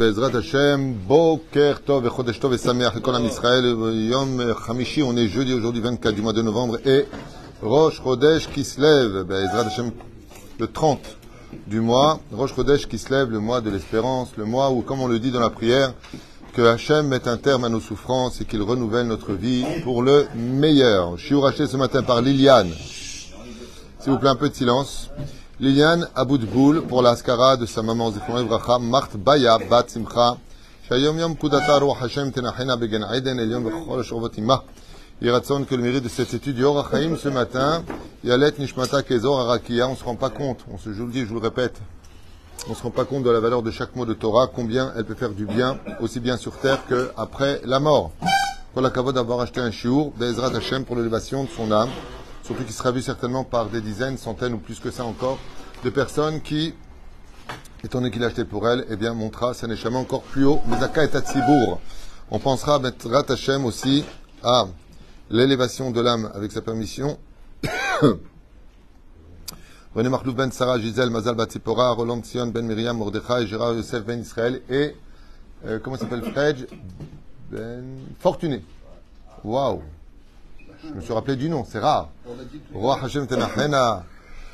בעזרת השם, בוקר טוב וחודש טוב ושמח לכל עם ישראל. יום חמישי, on est jeudi aujourd'hui 24 du mois de novembre et Rosh Chodesh Kislev, בעזרת השם, le 30 du mois, Rosh Chodesh Kislev, le mois de l'espérance, le mois où, comme on le dit dans la prière, que Hachem mette un terme à nos souffrances et qu'il renouvelle notre vie pour le meilleur. Je suis racheté ce matin par Liliane. S'il vous plaît, un peu de silence. Liliane Aboudboul pour la skara de sa maman Zifron Evracha, Mart Baya Bat Simcha, שהיום יום פקודתה רוח השם תנחנה בגן עדן עליון בכל השורבות עמה. יהי רצון que le mérite de cette étude du Or HaChaim ce matin, Yalet Nishmata Kezor Arakia, on ne se rend pas compte, on se, je vous le dis, je vous le répète, on ne se rend pas compte de la valeur de chaque mot de Torah, combien elle peut faire du bien, aussi bien sur terre qu'après la mort. Pour la kavod d'avoir acheté un shiur, d'Ezrat Hashem pour l'élévation de son âme, surtout qui sera vu certainement par des dizaines, centaines ou plus que ça encore, de personnes qui, étant donné qu'il a acheté pour elle, eh bien, montera sa neshama encore plus haut. Mezaka et Atsibour. On pensera à Rat Hashem aussi à l'élévation de l'âme avec sa permission. René Marlouf ben Sarah, Gisèle, Mazal Batsipora, Roland Sion ben Miriam, Mordechai, Gérard Yosef ben Israël et, euh, comment s'appelle Fred? Ben Fortuné. Waouh! Je me suis rappelé du nom, c'est rare. Roi Hashem Tenachena,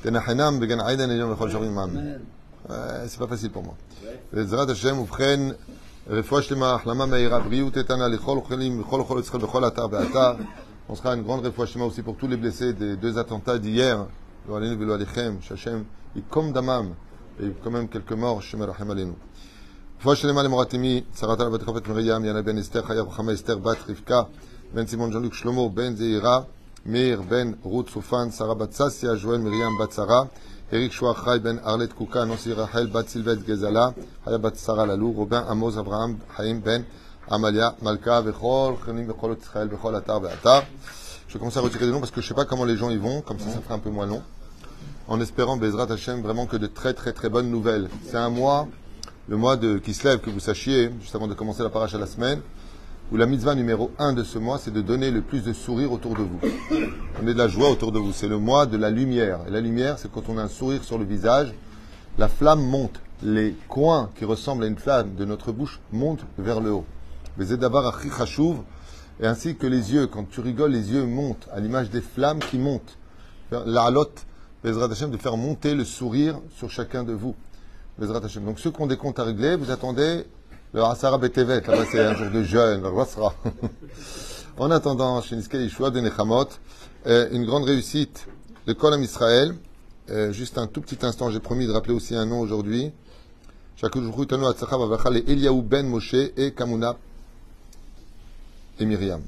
Tenachenam, Began Aiden, Elion Lechol Shavim Mam. C'est pas facile pour moi. בעזרת השם ובכן, רפואה שלמה, החלמה מהירה, בריאות איתנה לכל חולים, לכל חול ישראל בכל אתר ואתר. On sera une grande רפואה שלמה aussi pour tous les blessés des deux attentats d'hier, לא עלינו ולא עליכם, שהשם ייקום דמם, ויהיו quand même quelques morts, שמרחם עלינו. רפואה שלמה למורת אמי, שרת על בת חפת מרים, יאנה בן אסתר, חיה וחמה אסתר, בת רבקה, ben Simon Jean-Luc Shlomo, Ben Zeira, Meir Ben Ruth Soufan, Sarah Batsassia, Joël Myriam Batsara, Eric Chouachai Ben Arlette Kouka, Nancy Rachel Bat Sylvette Gezala, Haya Batsara Lalou, Robin Amos Abraham Haïm Ben Amalia Malka Vechol, Chenim Vechol Israël Vechol Atar Beatar. Je vais commencer à retirer des noms parce que je sais pas comment les gens y vont, comme ça ça fera un peu moins long. En espérant Bezrat Hachem vraiment que de très très très bonnes nouvelles. C'est un mois, le mois de qui se lève, que vous sachiez, juste avant de commencer la parache à la semaine où la mitzvah numéro un de ce mois, c'est de donner le plus de sourire autour de vous. On est de la joie autour de vous. C'est le mois de la lumière. Et la lumière, c'est quand on a un sourire sur le visage, la flamme monte. Les coins qui ressemblent à une flamme de notre bouche montent vers le haut. Et ainsi que les yeux. Quand tu rigoles, les yeux montent à l'image des flammes qui montent. Bezrat Hashem, de faire monter le sourire sur chacun de vous. Donc ceux qui ont des comptes à régler, vous attendez le Asara Betevet, là-bas c'est un jour de jeûne, le. En attendant, chez Niske Yeshua de Nechamot, euh, une grande réussite de Kolam Israël. Euh, juste un tout petit instant, j'ai promis de rappeler aussi un nom aujourd'hui. Shakujuru Tanu Atzacha Vavacha, les Eliaou Ben Moshe et Kamuna et Myriam.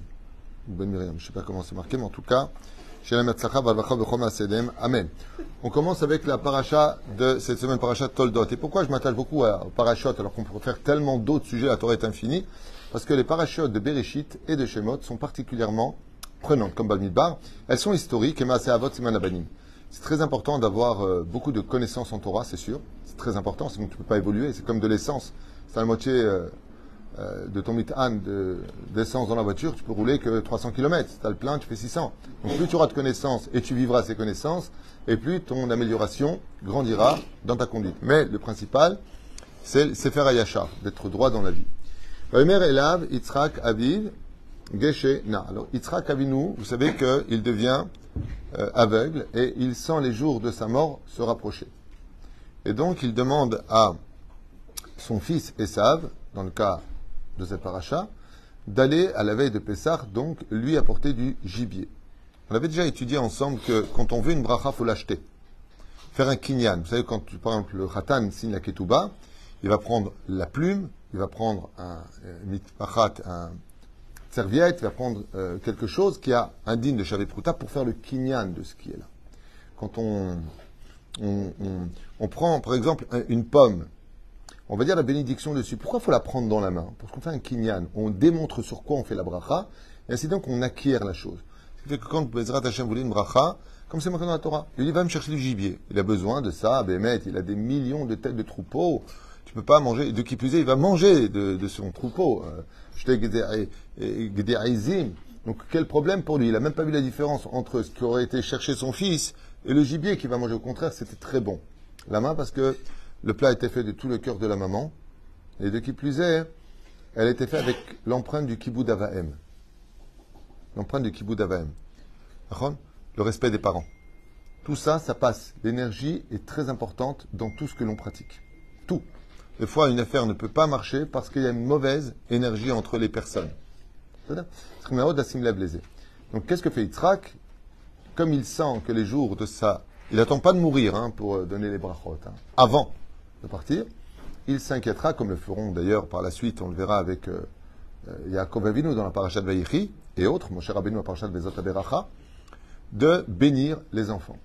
Ou Ben Myriam, je ne sais pas comment c'est marqué, mais en tout cas, Amen. On commence avec la paracha de cette semaine, paracha Toldot. Et pourquoi je m'attache beaucoup aux parachutes alors qu'on pourrait faire tellement d'autres sujets, la Torah est infinie? Parce que les parachutes de Bereshit et de Shemot sont particulièrement prenantes, comme Balmidbar. Elles sont historiques et Maaseh Siman Abanim. C'est très important d'avoir euh, beaucoup de connaissances en Torah, c'est sûr. C'est très important, sinon tu ne peux pas évoluer. C'est comme de l'essence. C'est la moitié euh, euh, de ton mit'an d'essence dans la voiture, tu peux rouler que 300 km. Tu as le plein, tu fais 600. Donc plus tu auras de connaissances et tu vivras ces connaissances, et plus ton amélioration grandira dans ta conduite. Mais le principal, c'est faire ayachar, d'être droit dans la vie. Elav, Yitzhak Aviv, Na. Alors, Yitzhak Avinu, vous savez qu'il devient euh, aveugle et il sent les jours de sa mort se rapprocher. Et donc, il demande à son fils Esav, dans le cas de cette paracha, d'aller à la veille de Pessah, donc lui apporter du gibier. On avait déjà étudié ensemble que quand on veut une bracha, faut l'acheter. Faire un kinyan. Vous savez, quand par exemple le khatan signe la ketouba, il va prendre la plume, il va prendre un mitpachat, un serviette, il va prendre euh, quelque chose qui a un digne de Shavet Pruta pour faire le kinyan de ce qui est là. Quand on, on prend par exemple une pomme, on va dire la bénédiction dessus. Pourquoi faut la prendre dans la main Parce qu'on fait un kinyan. On démontre sur quoi on fait la bracha, et ainsi donc on acquiert la chose. Ce qui fait que quand Bezrat Hashem voulait une bracha, comme c'est marqué dans la Torah, il va me chercher du gibier. Il a besoin de ça, Bémet, il a des millions de têtes de troupeaux. Tu peux pas manger, de qui plus est, il va manger de, son troupeau. Donc quel problème pour lui? Il n'a même pas vu la différence entre ce qui aurait été chercher son fils et le gibier qu'il va manger. Au contraire, c'était très bon. La main parce que le plat était fait de tout le cœur de la maman. Et de qui plus est, elle était faite avec l'empreinte du kibbutz Avahem. L'empreinte du kibbutz Avahem. Le respect des parents. Tout ça, ça passe. L'énergie est très importante dans tout ce que l'on pratique. Tout. Des fois, une affaire ne peut pas marcher parce qu'il y a une mauvaise énergie entre les personnes. Donc, qu'est-ce que fait Yitzhak? Comme il sent que les jours de ça, il n'attend pas de mourir hein, pour euh, donner les brachot, hein, avant de partir, il s'inquiétera, comme le feront d'ailleurs par la suite, on le verra avec euh, euh, Yaakov Avinu dans la parasha de Vaïchi et autres, mon cher Abinu dans la parasha de Bezot de bénir les enfants.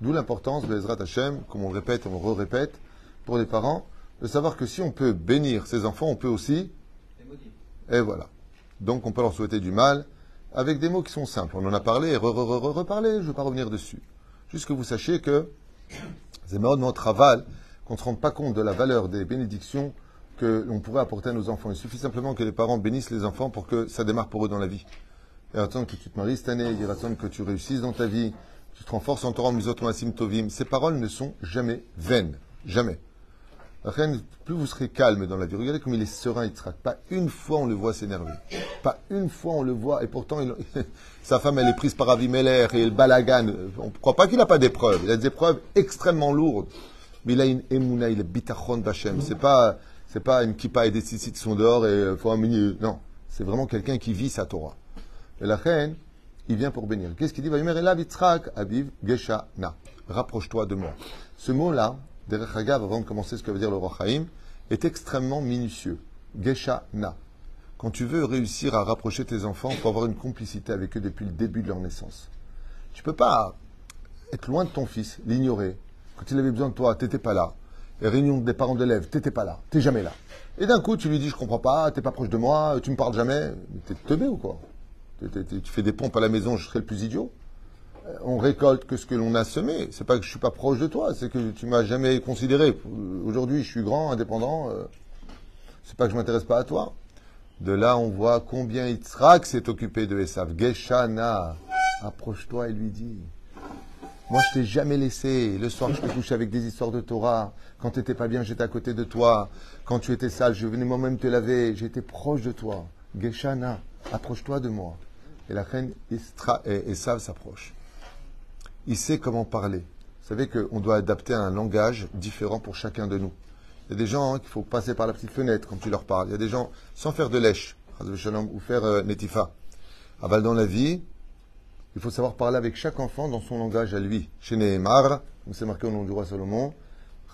D'où l'importance, Bezrat Hashem, comme on répète on le répète pour les parents, de savoir que si on peut bénir ses enfants, on peut aussi. Et voilà. Donc on peut leur souhaiter du mal avec des mots qui sont simples. On en a parlé et reparlé, je ne veux pas revenir dessus. Juste que vous sachiez que c'est notre qu'on ne se rende pas compte de la valeur des bénédictions que l'on pourrait apporter à nos enfants. Il suffit simplement que les parents bénissent les enfants pour que ça démarre pour eux dans la vie. Il attendre que tu te maries cette année, il attendre que tu réussisses dans ta vie, tu te renforces en Torah, Masim Tovim. Ces paroles ne sont jamais vaines. Jamais. Plus vous serez calme dans la vie. Regardez comme il est serein, il traque. Pas une fois on le voit s'énerver. Pas une fois on le voit. Et pourtant, sa femme, elle est prise par Avimeler et le balagan. On ne croit pas qu'il n'a pas d'épreuves. Il a des épreuves extrêmement lourdes. Il est bitachon vachem. C'est pas, c'est pas une kippa et des qui sont dehors et euh, faut un mini. Non. C'est vraiment quelqu'un qui vit sa Torah. Et la reine, il vient pour bénir. Qu'est-ce qu'il dit? Abiv Gesha Na. Rapproche-toi de moi. Ce mot-là, derech Hagav, avant de commencer ce que veut dire le roi Chaim, est extrêmement minutieux. Gesha Na. Quand tu veux réussir à rapprocher tes enfants, il faut avoir une complicité avec eux depuis le début de leur naissance. Tu peux pas être loin de ton fils, l'ignorer. Quand il avait besoin de toi, tu n'étais pas là. Les réunions des parents d'élèves, tu n'étais pas là. Tu n'es jamais là. Et d'un coup, tu lui dis, je comprends pas, tu n'es pas proche de moi, tu me parles jamais. Tu es teubé ou quoi? Tu fais des pompes à la maison, je serais le plus idiot. Euh, on récolte que ce que l'on a semé. C'est pas que je suis pas proche de toi, c'est que tu m'as jamais considéré. Aujourd'hui, je suis grand, indépendant. Euh, c'est pas que je m'intéresse pas à toi. De là, on voit combien Yitzhak s'est occupé de Esav. Geshana, approche-toi et lui dis. Moi, je t'ai jamais laissé. Le soir, je te couchais avec des histoires de Torah. Quand tu n'étais pas bien, j'étais à côté de toi. Quand tu étais sale, je venais moi-même te laver. J'étais proche de toi. Geshana, approche-toi de moi. Et la reine Esav s'approche. Il sait comment parler. Vous savez qu'on doit adapter un langage différent pour chacun de nous. Il y a des gens hein, qu'il faut passer par la petite fenêtre quand tu leur parles. Il y a des gens sans faire de lèche, ou faire euh, netifa. Aval dans la vie, il faut savoir parler avec chaque enfant dans son langage à lui. Chez Nehemar, comme c'est marqué au nom du roi Salomon,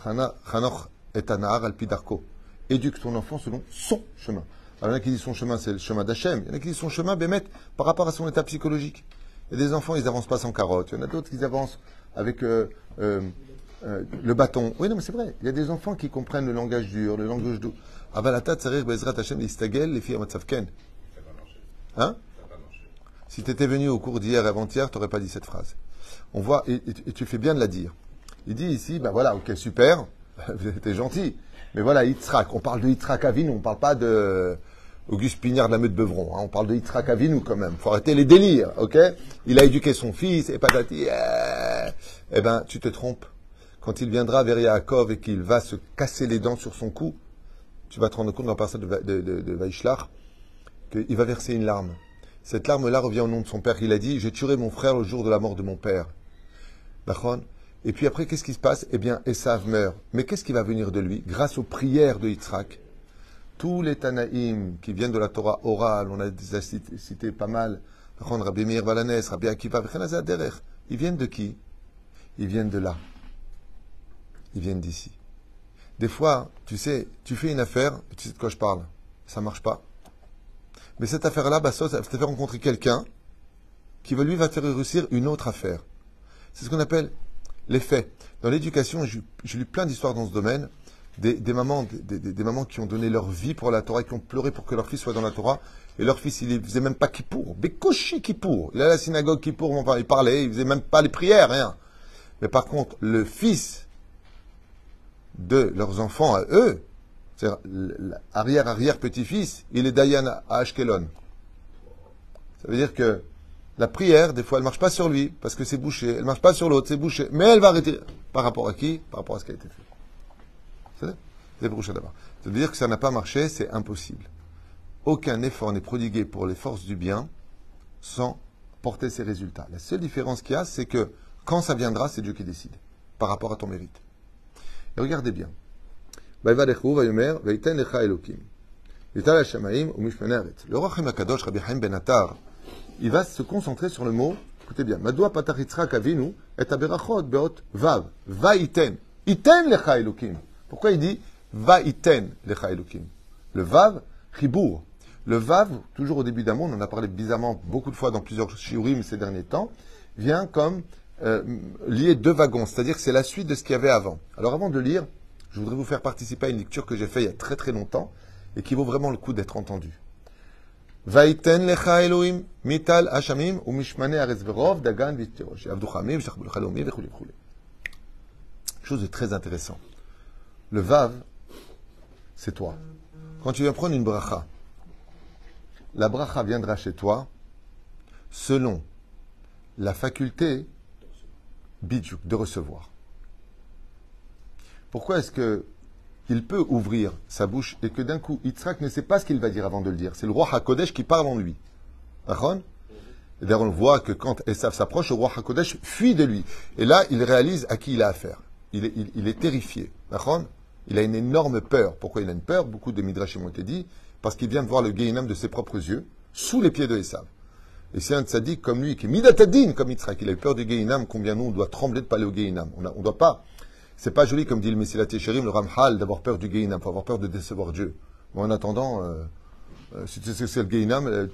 Chanoch et Anar al Éduque ton enfant selon son chemin. Alors, il y en a qui disent son chemin, c'est le chemin d'Hachem. Il y en a qui disent son chemin, Bémet, par rapport à son état psychologique. Il y a des enfants, ils avancent pas sans carotte. Il y en a d'autres qui avancent avec euh, euh, euh, le bâton. Oui, non, mais c'est vrai. Il y a des enfants qui comprennent le langage dur, le langage doux. Avalata, tsarir, bezrat Hashem, l'istagel, les filles. Hein? Si tu étais venu au cours d'hier avant-hier, tu n'aurais pas dit cette phrase. On voit, et, tu fais bien de la dire. Il dit ici, ben voilà, ok, super, vous êtes gentil. Mais voilà, Yitzhak, on parle de Yitzhak Avin, on ne parle pas de Auguste Pignard de la Meute Beuvron. Hein. On parle de Yitzhak Avinu quand même. faut arrêter les délires, ok? Il a éduqué son fils, et patati. Eh, eh ben, tu te trompes. Quand il viendra vers Yaakov et qu'il va se casser les dents sur son cou, tu vas te rendre compte dans le passage de, de, de, qu'il va verser une larme. Cette larme-là revient au nom de son père. Il a dit J'ai tué mon frère le jour de la mort de mon père. Et puis après, qu'est-ce qui se passe? Eh bien, Esav meurt. Mais qu'est-ce qui va venir de lui? Grâce aux prières de Yitzhak, tous les Tanaïm qui viennent de la Torah orale, on a déjà cité, pas mal, Rabbi Meir Valanes, Rabbi Akiva, ils viennent de qui? Ils viennent de là. Ils viennent d'ici. Des fois, tu sais, tu fais une affaire, tu sais de quoi je parle. Ça marche pas. Mais cette affaire-là, bah, ça, fait rencontrer quelqu'un qui va lui va te faire réussir une autre affaire. C'est ce qu'on appelle l'effet. Dans l'éducation, j'ai lu plein d'histoires dans ce domaine des, mamans, des, mamans qui ont donné leur vie pour la Torah, qui ont pleuré pour que leur fils soit dans la Torah, et leur fils, il ne faisait même pas Kippour, Bekouchi Kippour. Il allait à la synagogue Kippour, enfin, il parlait, il faisait même pas les prières, rien. Mais par contre, le fils de leurs enfants à eux, c'est-à-dire l'arrière-arrière-petit-fils, il est Dayan à Ashkelon. Ça veut dire que la prière, des fois, elle marche pas sur lui, parce que c'est bouché. Elle marche pas sur l'autre, c'est bouché. Mais elle va arrêter. Par rapport à qui? Par rapport à ce qui a été fait. C'est-à-dire que ça n'a pas marché, c'est impossible. Aucun effort n'est prodigué pour les forces du bien sans porter ses résultats. La seule différence qu'il y a, c'est que quand ça viendra, c'est Dieu qui décide par rapport à ton mérite. Et regardez bien. Le Akadosh, Rabbi Haim Ben Attar, il va se concentrer sur le mot, écoutez bien, Madoua Patar Yitzhak Avinu et Aberachot Beot Vav, Va iten, lecha Elokim. Pourquoi il dit Va iten lecha Elokim Le Vav, Chibour. Le Vav, toujours au début d'un mot, on en a parlé bizarrement beaucoup de fois dans plusieurs shiurim ces derniers temps, vient comme euh, lier deux wagons, c'est-à-dire que c'est la suite de ce qu'il y avait avant. Alors avant de lire, je voudrais vous faire participer à une lecture que j'ai faite il y a très très longtemps et qui vaut vraiment le coup d'être entendue. Chose de très intéressant. Le vav, c'est toi. Quand tu viens prendre une bracha, la bracha viendra chez toi selon la faculté bidjouk de recevoir. Pourquoi est-ce que il peut ouvrir sa bouche et que d'un coup, Yitzhak ne sait pas ce qu'il va dire avant de le dire? C'est le roi Hakodesh qui parle en lui. Et d'ailleurs, on voit que quand Esav s'approche, le roi Hakodesh fuit de lui. Et là, il réalise à qui il a affaire. Il est, il, terrifié. Il a une énorme peur. Pourquoi il a une peur? Beaucoup de Midrashim ont été dit parce qu'il vient de voir le Gehinam de ses propres yeux, sous les pieds de Esav. Et c'est un tzaddik comme lui, qui est midatadine comme Yitzhak. Il a eu peur du Gehinam, combien nous, on doit trembler de pas aller au Gehinam. On ne doit pas. C'est pas joli, comme dit le Messilat Yesherim, le Ramhal, d'avoir peur du Gehinam. Il faut avoir peur de décevoir Dieu. Mais en attendant, euh, euh, si tu sais que c'est le Gehinam, euh,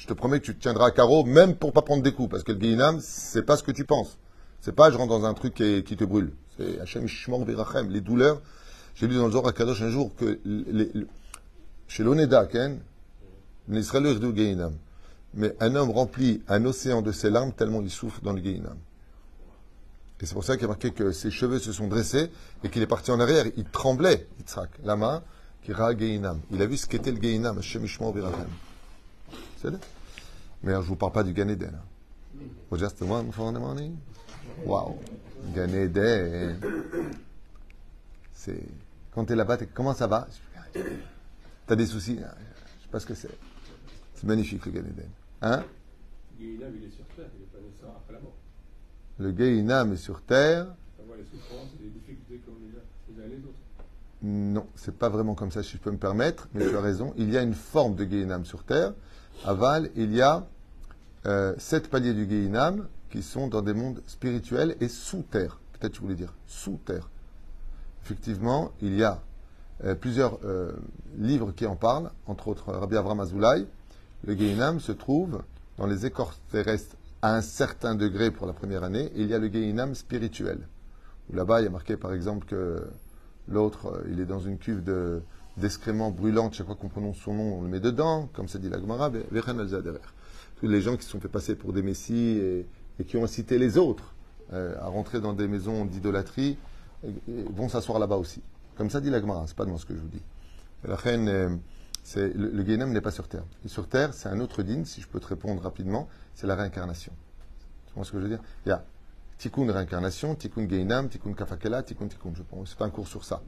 je te promets que tu te tiendras à carreau, même pour pas prendre des coups. Parce que le Gehinam, c'est pas ce que tu penses. C'est pas je rentre dans un truc qui, te brûle. C'est Hachem Ishmor Virachem. Les douleurs. J'ai lu dans le Zohar Kadosh un jour que les, chez l'Oneda, Ken, l'Israël du Gehinam. Mais un homme remplit un océan de ses larmes tellement il souffre dans le Gehinam. Et c'est pour ça qu'il a marqué que ses cheveux se sont dressés et qu'il est parti en arrière. Il tremblait, Yitzhak, la main, qui ra Gehinam. Il a vu ce qu'était le Gehinam, Shemishmo Birachem. C'est Mais je ne vous parle pas du Gan Eden. Hein. Just one for the money. Wow. Gan Eden. Quand tu es là-bas, comment ça va? T'as des soucis? Je sais pas ce que c'est. C'est magnifique le Gan Eden. Hein? Il est sur terre, il n'est pas nécessaire après la mort. Le Gehinam est sur terre. Non, c'est pas vraiment comme ça, si je peux me permettre, mais tu as raison. Il y a une forme de Gehinam sur terre. Aval, il y a euh, sept paliers du Gehinam qui sont dans des mondes spirituels et sous terre. Peut-être tu voulais dire sous terre. Effectivement, il y a euh, plusieurs euh, livres qui en parlent, entre autres Rabbi Avram Azoulay. Le Gehinam se trouve dans les écorces terrestres à un certain degré pour la première année, il y a le Gehinam spirituel. Là-bas, il y a marqué par exemple que l'autre, euh, il est dans une cuve de, d'excréments brûlantes, chaque fois qu'on prononce son nom, on le met dedans, comme ça dit la Gemara, tous les gens qui se sont fait passer pour des messies et, qui ont incité les autres à rentrer dans des maisons d'idolâtrie, vont s'asseoir là-bas aussi. Comme ça dit la Gemara, c'est pas moi ce que je vous dis. La reine, euh, le, le n'est pas sur Terre. Et sur Terre, c'est un autre din, si je peux te répondre rapidement, c'est la réincarnation. Tu vois ce que je veux dire? Il y a tikkun réincarnation, tikkun Geinam, tikkun kafakela, tikkun tikkun. Je pense, c'est pas un cours sur ça.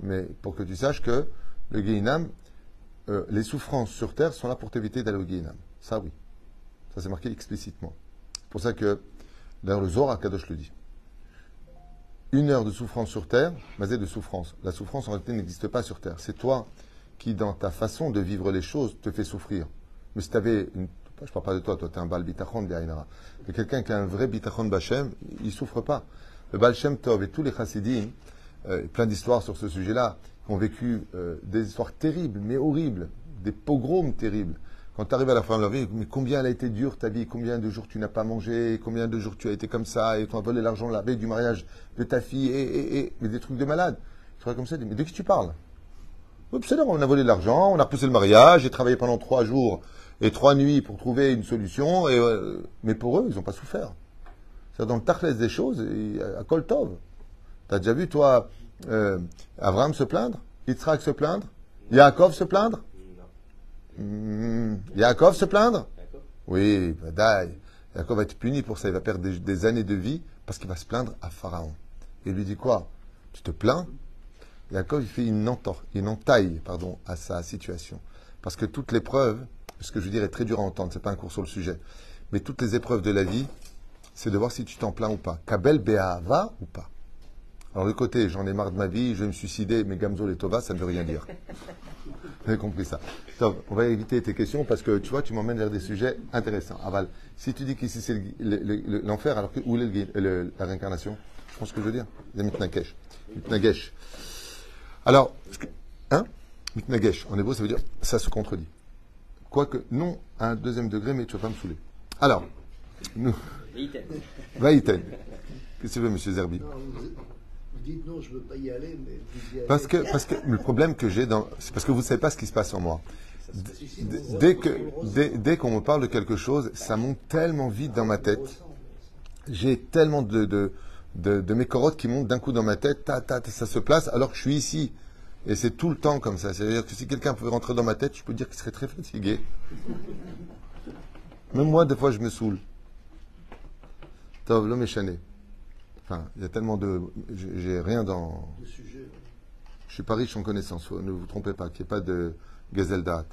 Mais pour que tu saches que le Geinam, euh, les souffrances sur Terre sont là pour t'éviter d'aller au Geinam. Ça, oui. Ça, c'est marqué explicitement. C'est pour ça que, d'ailleurs, le Zohar Kadosh le dit une heure de souffrance sur terre, basée de souffrance. La souffrance en réalité n'existe pas sur terre. C'est toi qui, dans ta façon de vivre les choses, te fait souffrir. Mais si tu avais. Je ne parle pas de toi, toi tu es un Baal Bitachon Mais quelqu'un qui a un vrai Bitachon Bachem, il ne souffre pas. Le Baal Shem Tov et tous les Chassidim, euh, plein d'histoires sur ce sujet-là, ont vécu euh, des histoires terribles, mais horribles, des pogroms terribles. Quand tu arrives à la fin de leur vie, mais combien elle a été dure ta vie, combien de jours tu n'as pas mangé, combien de jours tu as été comme ça, et tu as volé l'argent la veille du mariage de ta fille, et, mais des trucs de malade. Tu serais comme ça, mais de qui tu parles? On a volé l'argent, on a repoussé le mariage, j'ai travaillé pendant trois jours et trois nuits pour trouver une solution, euh, mais pour eux, ils n'ont pas souffert. C'est dans le des choses, à Koltov. Tu as déjà vu, toi, euh, Abraham se plaindre Yitzhak se plaindre Yaakov se plaindre? Hmm. Yaakov se plaindre? Oui, Badaï. Yaakov va être puni pour ça. Il va perdre des, années de vie parce qu'il va se plaindre à Pharaon. Et lui dit quoi? Tu te plains? Yaakov, il fait une, enta- une entaille pardon, à sa situation. Parce que toutes les preuves, ce que je veux dire est très dur à entendre, c'est pas un cours sur le sujet, mais toutes les épreuves de la vie, c'est de voir si tu t'en plains ou pas. Kabel va ou pas. Alors, le côté, j'en ai marre de ma vie, je vais me suicider, mais Gamzo et Tova, ça ne veut rien dire. Vous avez compris ça. On va éviter tes questions parce que tu vois, tu m'emmènes vers des sujets intéressants. Aval, si tu dis qu'ici c'est le- le- le- l'enfer, alors que où est le gui- le- la réincarnation? Je pense que je veux dire. Il y a Mitnagesh. Alors, hein Mitnagesh, en hébreu, ça veut dire ça se contredit. Quoique, non à un deuxième degré, mais tu vas pas me saouler. Alors, nous, Vaïten. Qu'est-ce que tu veux, monsieur Zerbi? Non, vous, vous dites non, je ne veux pas y aller, mais vous y allez. Parce que, parce que le problème que j'ai dans. C'est parce que vous ne savez pas ce qui se passe en moi. D- Dès que dès, dès qu'on me parle de quelque chose, ça monte tellement vite dans ma tête. J'ai tellement de, de, de, de mes corottes qui montent d'un coup dans ma tête, ta, ta, ta, ça se place alors que je suis ici. Et c'est tout le temps comme ça. C'est-à-dire que si quelqu'un pouvait rentrer dans ma tête, je peux dire qu'il serait très fatigué. Même moi, des fois, je me saoule. Tov, l'homme est. Enfin, il y a tellement de. J'ai rien dans. Je suis pas riche en connaissances, ne vous trompez pas, qu'il n'y ait pas de gazeldat.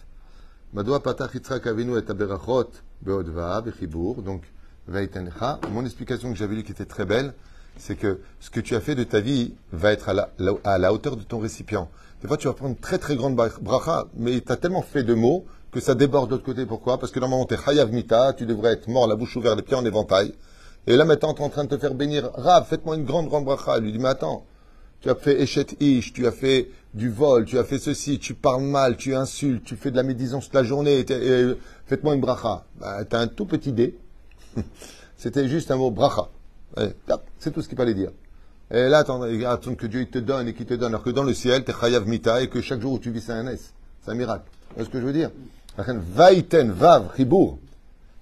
Madoua patach Yitzhak Avinu et aberachot beodva bechibur, donc vaitencha. Mon explication que j'avais lue qui était très belle, c'est que ce que tu as fait de ta vie va être à la, hauteur de ton récipient. Des fois, tu vas prendre une très très grande bra- bracha, mais tu as tellement fait de mots que ça déborde de l'autre côté. Pourquoi? Parce que normalement, tu es chayav mita, tu devrais être mort, la bouche ouverte, les pieds en éventail. Et là, maintenant, tu es en train de te faire bénir. Rav, faites-moi une grande grande bracha. Il lui dit, mais attends, tu as fait Eshet Ish, tu as fait du vol, tu as fait ceci, tu parles mal, tu insultes, tu fais de la médisance toute la journée, et faites-moi une bracha. Bah, tu as un tout petit dé. C'était juste un mot bracha. C'est tout ce qu'il fallait dire. Et là, attends, attends que Dieu il te donne et qu'il te donne, alors que dans le ciel, tu es chayav mita et que chaque jour où tu vis, c'est un S. C'est un miracle. Voyez ce que je veux dire? Vaiten, vav.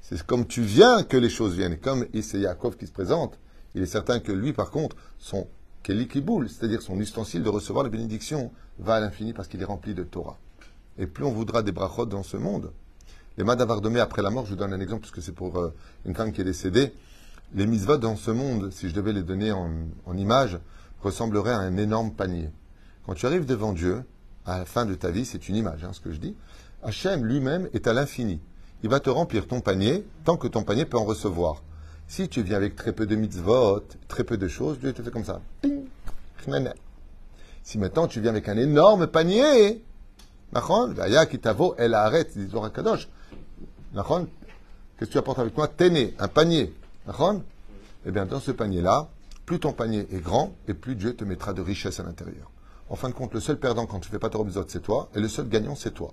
C'est comme tu viens que les choses viennent. Comme c'est Yaakov qui se présente, il est certain que lui, par contre, son kelikiboul, c'est-à-dire son ustensile de recevoir la bénédiction, va à l'infini parce qu'il est rempli de Torah. Et plus on voudra des brachot dans ce monde, les madavardomé après la mort, je vous donne un exemple parce que c'est pour euh, une femme qui est décédée, les mitzvot dans ce monde, si je devais les donner en, image, ressembleraient à un énorme panier. Quand tu arrives devant Dieu, à la fin de ta vie, c'est une image, hein, ce que je dis, Hachem lui-même est à l'infini. Il va te remplir ton panier tant que ton panier peut en recevoir. Si tu viens avec très peu de mitzvot, très peu de choses, Dieu te fait comme ça. Si maintenant tu viens avec un énorme panier, qu'est-ce que tu apportes avec toi Téné, un panier. Nachon Eh bien, dans ce panier-là, plus ton panier est grand, et plus Dieu te mettra de richesse à l'intérieur. En fin de compte, le seul perdant quand tu ne fais pas ta robizot, c'est toi, et le seul gagnant, c'est toi.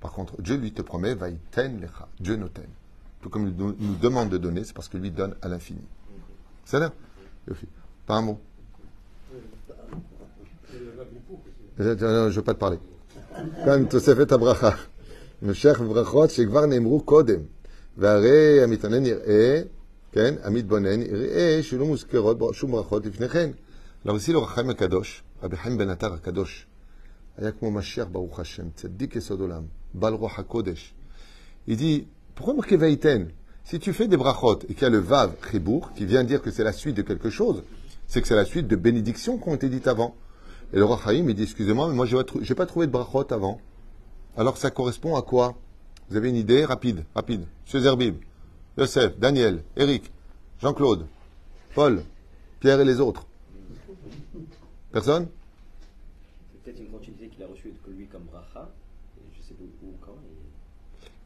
Par contre, Dieu lui te promet, vaïten lecha, Dieu nous t'aime. Tout comme il nous nous demande de donner, c'est parce que lui donne à l'infini. C'est là Yofi. Pas un mot. Je ne veux pas te parler. כאן תוספת הברכה. המשך ברכות שכבר נאמרו קודם. והרי המתענן יראה, Alors ici, le Racham Akadosh, Rabbi Haim Ben Atar Akadosh, il dit, pourquoi marquer Veiten Si tu fais des brachot et qu'il y a le Vav Chibour, qui vient dire que c'est la suite de quelque chose, c'est que c'est la suite de bénédictions qui ont été dites avant. Et le Rachaim, il dit, excusez-moi, mais moi, je n'ai pas trouvé de brachot avant. Alors, ça correspond à quoi? Vous avez une idée? Rapide, rapide. Monsieur Zerbib. Yosef, Daniel, Eric, Jean-Claude, Paul, Pierre et les autres. Personne? C'est peut-être une continuité qu'il a reçue de lui comme bracha, je sais pas où, quand.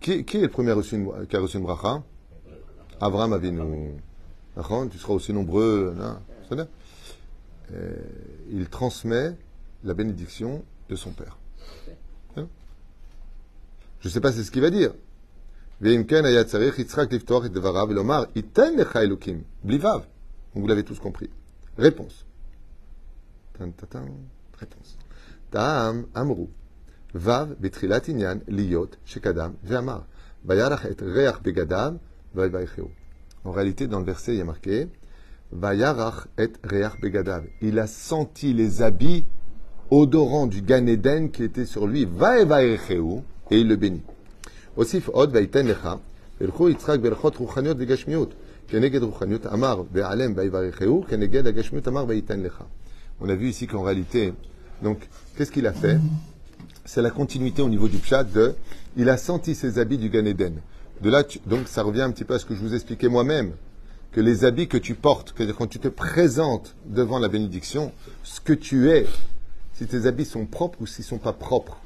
qui, qui est le premier reçu une- qui a reçu une bracha? Abraham Avinu. Tu seras aussi nombreux. Euh, il transmet la bénédiction de son père. Hein? Je ne sais pas c'est ce qu'il va dire. Vous l'avez tous compris. Réponse. Réponse. Ta'am amru. Vav betrilat inyan liot shekadam ve'amar. Vayarach et reach begadam vayvaycheu. En réalité, dans le verset, il y a marqué Vayarach et reach begadav. Il a senti les habits odorants du Gan Eden qui étaient sur lui. Vayvaycheu. Et il le bénit. On a vu ici qu'en réalité, Donc, qu'est-ce qu'il a fait? C'est la continuité au niveau du pshat de il a senti ses habits du Gan Eden. De là, donc ça revient un petit peu à ce que je vous expliquais moi-même, que les habits que tu portes, que quand tu te présentes devant la bénédiction, ce que tu es, si tes habits sont propres ou s'ils sont pas propres,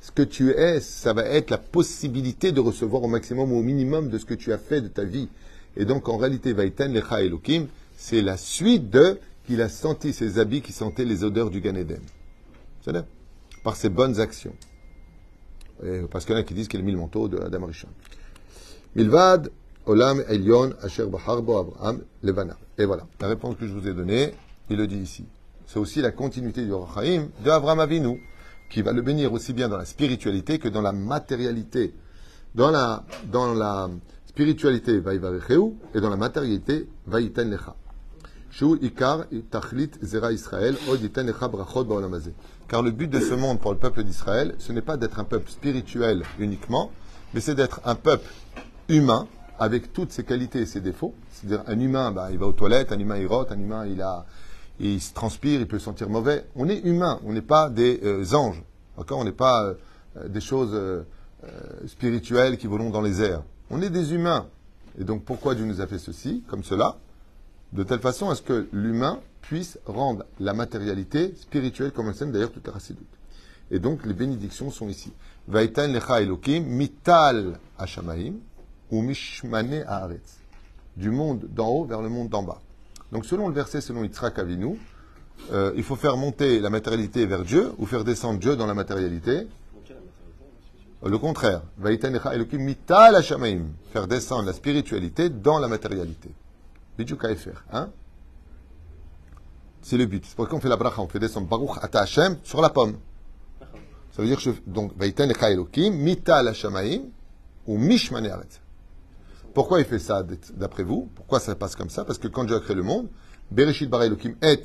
ce que tu es, ça va être la possibilité de recevoir au maximum ou au minimum de ce que tu as fait de ta vie. Et donc en réalité, Vaïtan Lecha Elohim, c'est la suite de qu'il a senti ses habits qui sentaient les odeurs du Gan Eden. C'est là Par ses bonnes actions. Parce qu'il y en a qui disent qu'il a mis le manteau de Adam Rishon. Milvad, Olam, Elion, Asher Baharbo, Abraham, Levana. Et voilà, la réponse que je vous ai donnée, il le dit ici. C'est aussi la continuité du Rachaim de Abraham Avinu, qui va le bénir aussi bien dans la spiritualité que dans la matérialité. Dans la, dans la spiritualité, Vaïvarecheu, et dans la matérialité, Vaïtan Lecha. Shu Ikar Tachlit Zera Israël, Od Yitan Lecha Brachot Ba'olam Hazeh. Car le but de ce monde pour le peuple d'Israël, ce n'est pas d'être un peuple spirituel uniquement, mais c'est d'être un peuple humain avec toutes ses qualités et ses défauts. C'est-à-dire un humain, bah, il va aux toilettes, un humain il rote, un humain il a, il se transpire, il peut se sentir mauvais. On est humain, on n'est pas des euh, anges, On n'est pas euh, des choses euh, euh, spirituelles qui volent dans les airs. On est des humains. Et donc pourquoi Dieu nous a fait ceci, comme cela? De telle façon à ce que l'humain puisse rendre la matérialité spirituelle, comme enseigne d'ailleurs toute la Chassidoute. Et donc les bénédictions sont ici. Vaïtan lecha Elokim, mital hashamaim, ou mishmane haaretz. Du monde d'en haut vers le monde d'en bas. Donc selon le verset, selon Yitzhak Avinu, euh, il faut faire monter la matérialité vers Dieu ou faire descendre Dieu dans la matérialité. Monsieur. Le contraire. Faire descendre la spiritualité dans la matérialité. Hein? C'est le but. C'est pourquoi on fait la bracha, on fait descendre Baruch Ata Hashem sur la pomme. Ça veut dire que je, donc Lecha Elokim, Mita ou Mishmane. Pourquoi il fait ça d'après vous? Pourquoi ça passe comme ça? Parce que quand Dieu a créé le monde, Bereshit bara Elokim et.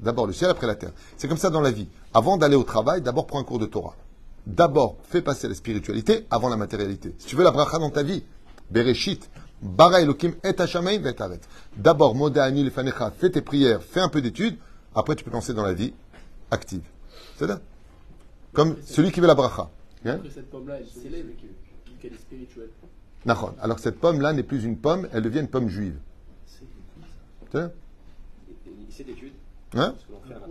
D'abord le ciel, après la terre. C'est comme ça dans la vie. Avant d'aller au travail, d'abord prends un cours de Torah. D'abord, fais passer la spiritualité avant la matérialité. Si tu veux la bracha dans ta vie, Bereshit, bara Elokim et Hashamaim vet Haaretz. D'abord, Moda Ani Lefanecha, fais tes prières, fais un peu d'études, après tu peux penser dans la vie active. C'est ça? Comme celui qui veut la bracha. Hein? Qu'elle est spirituelle. Alors que cette pomme-là n'est plus une pomme, elle devient une pomme juive. C'est d'études. Hein? L'étude.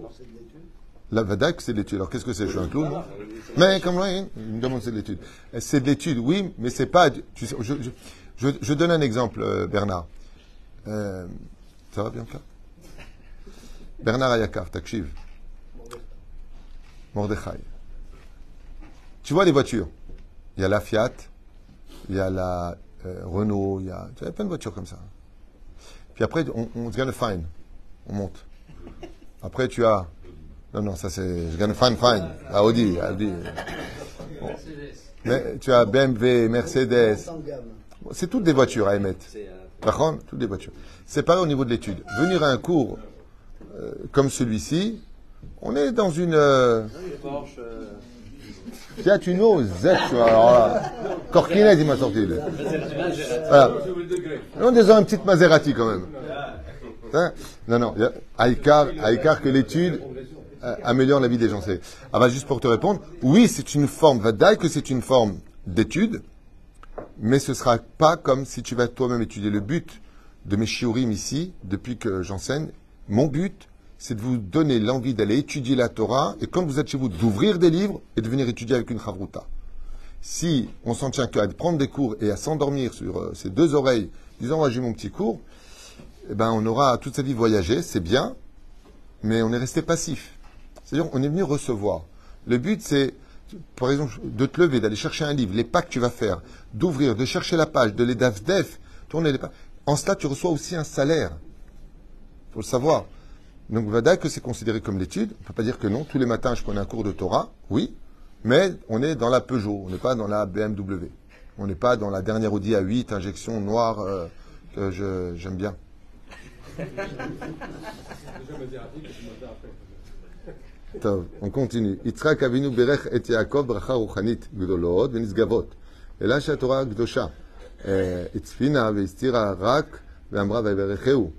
La vadak, c'est de l'étude. Alors qu'est-ce que c'est Je suis un clown moi? Mais comme oui, il me demande c'est de l'étude. C'est de l'étude, oui, mais c'est pas. Tu sais, je, je, je, je donne un exemple, euh, Bernard. Euh, ça va bien ça Bernard Ayakar, Takshiv, Mordechai. Tu vois les voitures? Il y a la Fiat, il y a la euh, Renault, il y a, il y a plein de voitures comme ça. Puis après, on, on gonna find, on monte. Après, tu as non, non, ça c'est. Je gagne fine, fine. À Audi, à Audi. Bon. Mais tu as BMW, Mercedes. C'est toutes des voitures à émettre. C'est, euh, Par contre, toutes des voitures. C'est pareil au niveau de l'étude. Venir à un cours euh, comme celui-ci, on est dans une. euh, Porsche. euh, Tiens, tu n'oses. Alors là, il m'a sorti. là. Voilà. C'est le degré. On est dans une petite Maserati quand même. Hein? Non, non. Aïkar, Aïkar que l'étude euh, améliore la vie des gens. Ah bah, juste pour te répondre, oui, c'est une forme, Vadaï que c'est une forme d'étude, mais ce sera pas comme si tu vas toi-même étudier. Le but de mes shiurim ici, depuis que j'enseigne, mon but, c'est de vous donner l'envie d'aller étudier la Torah, et quand vous êtes chez vous, d'ouvrir des livres et de venir étudier avec une chavruta. Si on s'en tient qu'à prendre des cours et à s'endormir sur euh, ses deux oreilles, disant, j'ai mon petit cours, eh ben, on aura toute sa vie voyagé, c'est bien, mais on est resté passif. C'est-à-dire, on est venu recevoir. Le but, c'est, par exemple, de te lever, d'aller chercher un livre, les pas que tu vas faire, d'ouvrir, de chercher la page, de les daf def, tourner les pages. En cela, tu reçois aussi un salaire. faut le savoir. Donc, Vada, que c'est considéré comme l'étude. On peut pas dire que non. Tous les matins, je prenais un cours de Torah, oui, mais on est dans la Peugeot, on n'est pas dans la BMW. On n'est pas dans la dernière Audi A8, injection noire, euh, que je- j'aime bien. Déjà, Maserati, que je m'en vais après. טוב, on continue. יצחק אבינו בירך את יעקב ברכה רוחנית גדולות ונשגבות, אלא שהתורה הקדושה אה, הצפינה והסתירה רק ואמרה ויברכהו.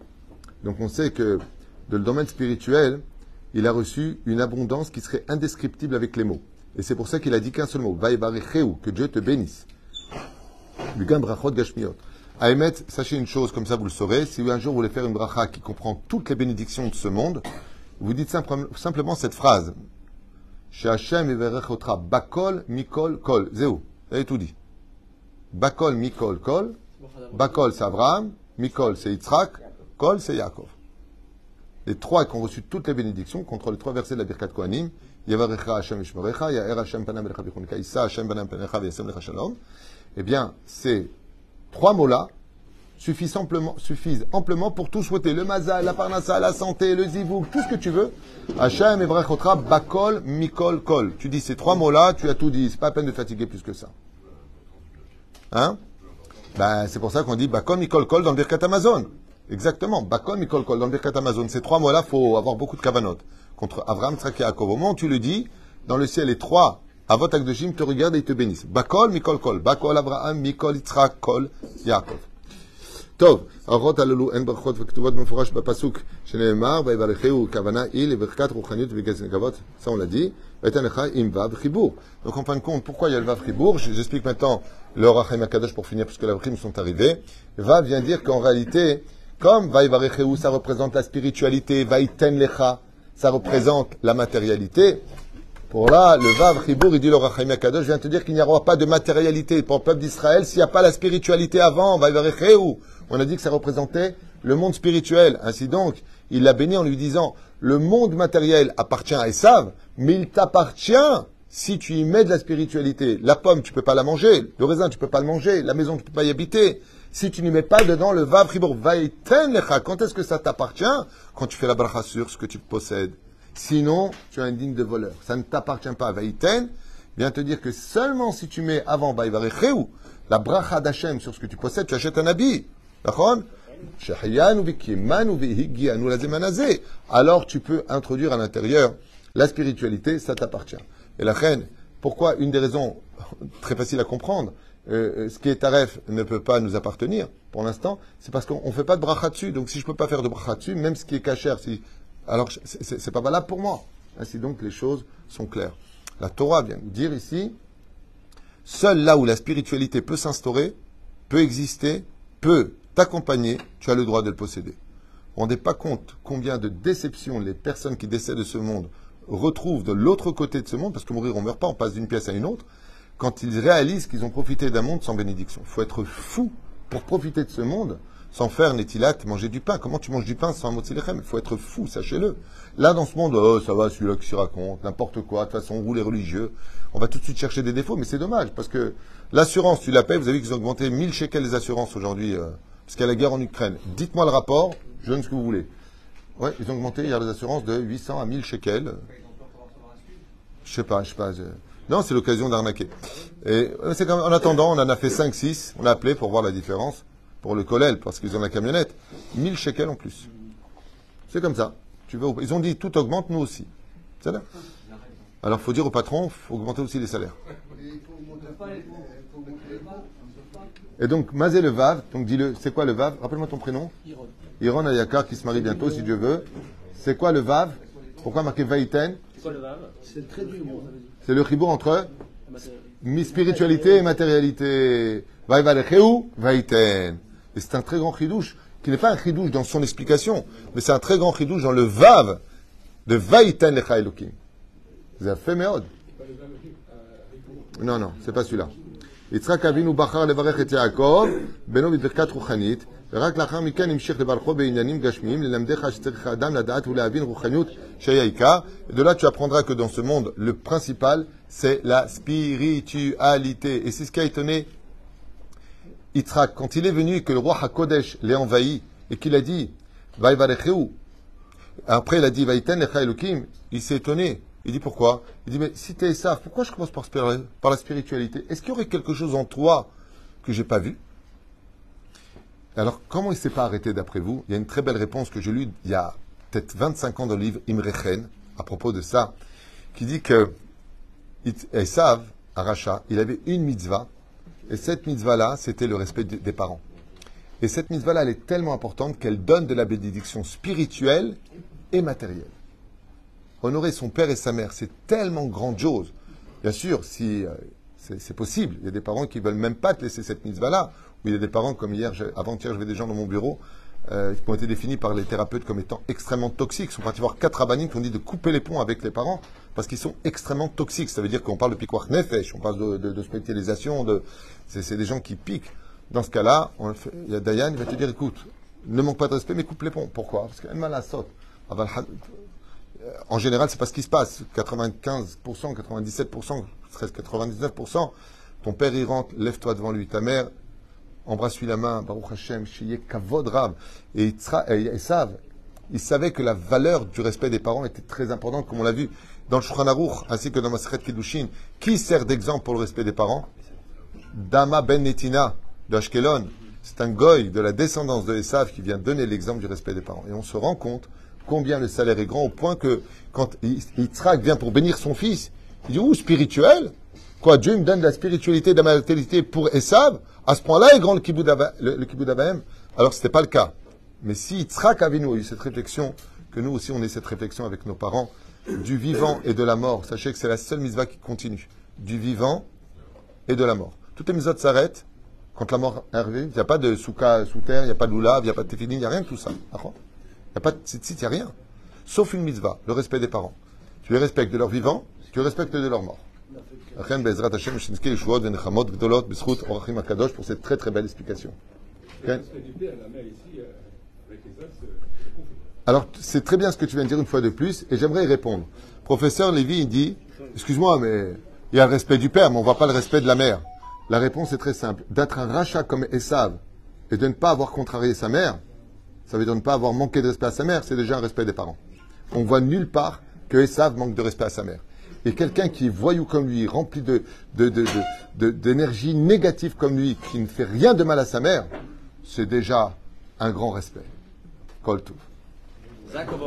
Donc on sait que dans le domaine spirituel, il a reçu une abondance qui serait indescriptible avec les mots. Et c'est pour ça qu'il a dit qu'un seul mot, que Dieu te bénisse. Lugan brachot gashmiot. Émettre, sachez une chose, comme ça vous le saurez, si un jour vous voulez faire une bracha qui comprend toutes les bénédictions de ce monde, vous dites simple- simplement cette phrase. Bakol, Mikol, Kol. Zéou. Vous avez tout dit. Bakol, Mikol, Kol. Bakol, c'est Abraham. Mikol, c'est Yitzhak. Kol, c'est Yaakov. Les trois qui ont reçu toutes les bénédictions contre les trois versets de la Birkat Kohanim. Yavarecha Hashem Ishmerecha, Yaer Hashem Panam Issa Hashem Panam V'yasem Lecha Shalom. Eh bien, ces trois mots-là suffisent amplement, suffisent amplement pour tout souhaiter. Le mazal, la parnassa, la santé, le zivouk, tout ce que tu veux. Hashem Evrechotra, Bakol, Mikol, Kol. Tu dis ces trois mots-là, tu as tout dit. C'est pas à peine de fatiguer plus que ça. Hein? Ben, c'est pour ça qu'on dit Bakol, Mikol, Kol dans le Birkat Amazon. Exactement. Bakol, Mikol, Kol dans le Birkat Amazon. Ces trois mots-là, faut avoir beaucoup de kavanot. Contre Avraham, Tzrak et Yaakov. Au moment où tu le dis, dans le ciel, les trois Avot Akdoshim te regardent et ils te bénissent. Bakol, Mikol, Kol. Bakol, Abraham, Mikol, Yitzhak, Kol, Yaakov. טוב, האורות הללו הן ברכות וכתובות במפורש בפסוק שנאמר, ויברכהו כוונה היא לברכת רוחניות וגז נקבות, ça on l'a dit, ויתן לך עם ו' חיבור. Donc en fin de compte, pourquoi il y a le vav חיבור Je- J'explique maintenant le Rachem Akadosh pour finir, puisque les rimes sont arrivés. Vav vient dire qu'en réalité, comme Vaïvarecheu, ça représente la spiritualité, Vaïten lecha, ça représente la matérialité, pour là, le Vav Chibour, il dit le Rachamim Akadosh vient te dire qu'il n'y aura pas de matérialité pour le peuple d'Israël s'il n'y a pas la spiritualité avant. Vaïvarecheu. On a dit que ça représentait le monde spirituel. Ainsi donc, il l'a béni en lui disant le monde matériel appartient à Esav, mais il t'appartient si tu y mets de la spiritualité. La pomme, tu peux pas la manger. Le raisin, tu peux pas le manger. La maison, tu peux pas y habiter. Si tu n'y mets pas dedans le Vav Chibour, Vaïten lecha. Quand est-ce que ça t'appartient Quand tu fais la bracha sur ce que tu possèdes. Sinon, tu es indigne de voleur. Ça ne t'appartient pas. Vaïten vient te dire que seulement si tu mets avant la bracha d'Hachem sur ce que tu possèdes, tu achètes un habit. Alors tu peux introduire à l'intérieur la spiritualité, ça t'appartient. Et la reine, pourquoi une des raisons très facile à comprendre, euh, euh, ce qui est taref ne peut pas nous appartenir pour l'instant, c'est parce qu'on ne fait pas de bracha dessus. Donc si je ne peux pas faire de bracha dessus, même ce qui est cachère, si, alors c'est- pas valable pour moi. Ainsi donc les choses sont claires. La Torah vient nous dire ici, seul là où la spiritualité peut s'instaurer, peut exister, peut t'accompagner, tu as le droit de le posséder. Vous vous rendez pas compte combien de déceptions les personnes qui décèdent de ce monde retrouvent de l'autre côté de ce monde, parce que mourir on meurt pas, on passe d'une pièce à une autre, quand ils réalisent qu'ils ont profité d'un monde sans bénédiction. Il faut être fou pour profiter de ce monde sans faire netilat, manger du pain. Comment tu manges du pain sans motzilechem Il faut être fou, sachez-le. Là, dans ce monde, oh, ça va, celui-là qui s'y raconte, n'importe quoi, de toute façon, vous les religieux, on va tout de suite chercher des défauts, mais c'est dommage, parce que l'assurance, tu la payes, vous avez vu qu'ils ont augmenté 1000 shekels les assurances aujourd'hui, euh, parce qu'il y a la guerre en Ukraine. Dites-moi le rapport, je donne ce que vous voulez. Ouais, ils ont augmenté hier les assurances de 800 à 1000 shekels. Je sais pas, je sais pas. Non, c'est l'occasion d'arnaquer. Et euh, c'est comme, en attendant, on en a fait 5, 6, on a appelé pour voir la différence, pour le Colel, parce qu'ils ont la camionnette. 1000 shekels en plus. C'est comme ça. Tu veux, ils ont dit tout augmente, nous aussi. C'est là. Alors, faut dire au patron, faut augmenter aussi les salaires. Et donc, Mazé le Vav, donc dis-le, c'est quoi le Vav? Rappelle-moi ton prénom. Iron Ayakar qui se marie bientôt, si Dieu veut. C'est quoi le Vav? Pourquoi marqué Vaïten C'est quoi le Vav? C'est très dur. C'est le chibour entre mi spiritualité et matérialité. Et c'est un très grand chidouche, qui n'est pas un chidouche dans son explication, mais c'est un très grand chidouche dans le vav de vaïten lecha elokim. fait meod. Non, non, c'est pas celui-là. Yitzhak Avinu Bachar Levarech et Yaakov, ורק לאחר מכן המשיך לברכו בעניינים גשמיים, ללמדך שצריך האדם לדעת ולהבין רוחניות שהיא העיקר. Et de là, tu apprendras que dans ce monde, le principal, c'est la spiritualité. Et c'est ce qui a étonné Yitzhak, quand il est venu et que le roi Hakodesh l'ait envahi, et qu'il a dit, Vaïvarecheu, après il a dit, Vaïten lecha Elokim, il s'est étonné. Il dit pourquoi Il dit, mais si t'es Esav, pourquoi je commence par, spir- par la spiritualité Est-ce qu'il y aurait quelque chose en toi que j'ai pas vu Alors, comment il s'est pas arrêté d'après vous? Il y a une très belle réponse que j'ai lue il y a peut-être 25 ans dans le livre Imrechen, à propos de ça, qui dit que Esav, Aracha, il avait une mitzvah, et cette mitzvah-là, c'était le respect de- des parents. Et cette mitzvah-là, elle est tellement importante qu'elle donne de la bénédiction spirituelle et matérielle. Honorer son père et sa mère, c'est tellement grandiose. Bien sûr, si euh, c'est possible, il y a des parents qui veulent même pas te laisser cette mitzvah-là. Ou il y a des parents, comme hier, avant-hier, j'avais des gens dans mon bureau euh, qui ont été définis par les thérapeutes comme étant extrêmement toxiques. Ils sont partis voir quatre rabbiniques qui ont dit de couper les ponts avec les parents parce qu'ils sont extrêmement toxiques. Ça veut dire qu'on parle de piquoir nefesh, on parle de, spécialisation, de, c'est, des gens qui piquent. Dans ce cas-là, il y a Dayan, il va te dire, écoute, ne manque pas de respect, mais coupe les ponts. Pourquoi? Parce qu'il y a une mal à saute. En général, c'est pas ce qui se passe. 95%, 97%, presque 99%, ton père il rentre, lève-toi devant lui. Ta mère, embrasse-lui la main, Baruch Hashem, Shiye Kavod Rav. Et Yitzra- et Esav, il savait que la valeur du respect des parents était très importante, comme on l'a vu dans le Shulchan Aruch, ainsi que dans Maseret Kiddushin. Qui sert d'exemple pour le respect des parents? Dama Ben Netina de Ashkelon. C'est un goy de la descendance de Esav qui vient donner l'exemple du respect des parents. Et on se rend compte combien le salaire est grand au point que quand Yitzhak vient pour bénir son fils, il dit, ouh, spirituel? Quoi, Dieu me donne de la spiritualité, de la matérialité pour Esav? À ce point-là est grand le kibbutz le, Alors ce n'était pas le cas. Mais si Yitzhak Avinu a eu cette réflexion, que nous aussi on ait cette réflexion avec nos parents, du vivant et de la mort, sachez que c'est la seule mitzvah qui continue. Du vivant et de la mort. Toutes les mitzvahs s'arrêtent quand la mort arrive. Il n'y a pas de souka sous terre, il n'y a pas de loulav, il n'y a pas de téfilim, il n'y a rien de tout ça. Il n'y a pas de tzitzit, il n'y a rien. Sauf une mitzvah, le respect des parents. Tu les respectes de leur vivant, tu les respectes de leur mort. Alors, c'est très bien ce que tu viens de dire une fois de plus, et j'aimerais y répondre. Professeur Lévy, il dit, excuse-moi, mais il y a le respect du père, mais on ne voit pas le respect de la mère. La réponse est très simple. D'être un rachat comme Esav, et de ne pas avoir contrarié sa mère, ça veut dire ne pas avoir manqué de respect à sa mère, c'est déjà un respect des parents. On voit nulle part que Esav manque de respect à sa mère. Et quelqu'un qui est voyou comme lui, rempli de, d'énergie négative comme lui, qui ne fait rien de mal à sa mère, c'est déjà un grand respect. Zakovo.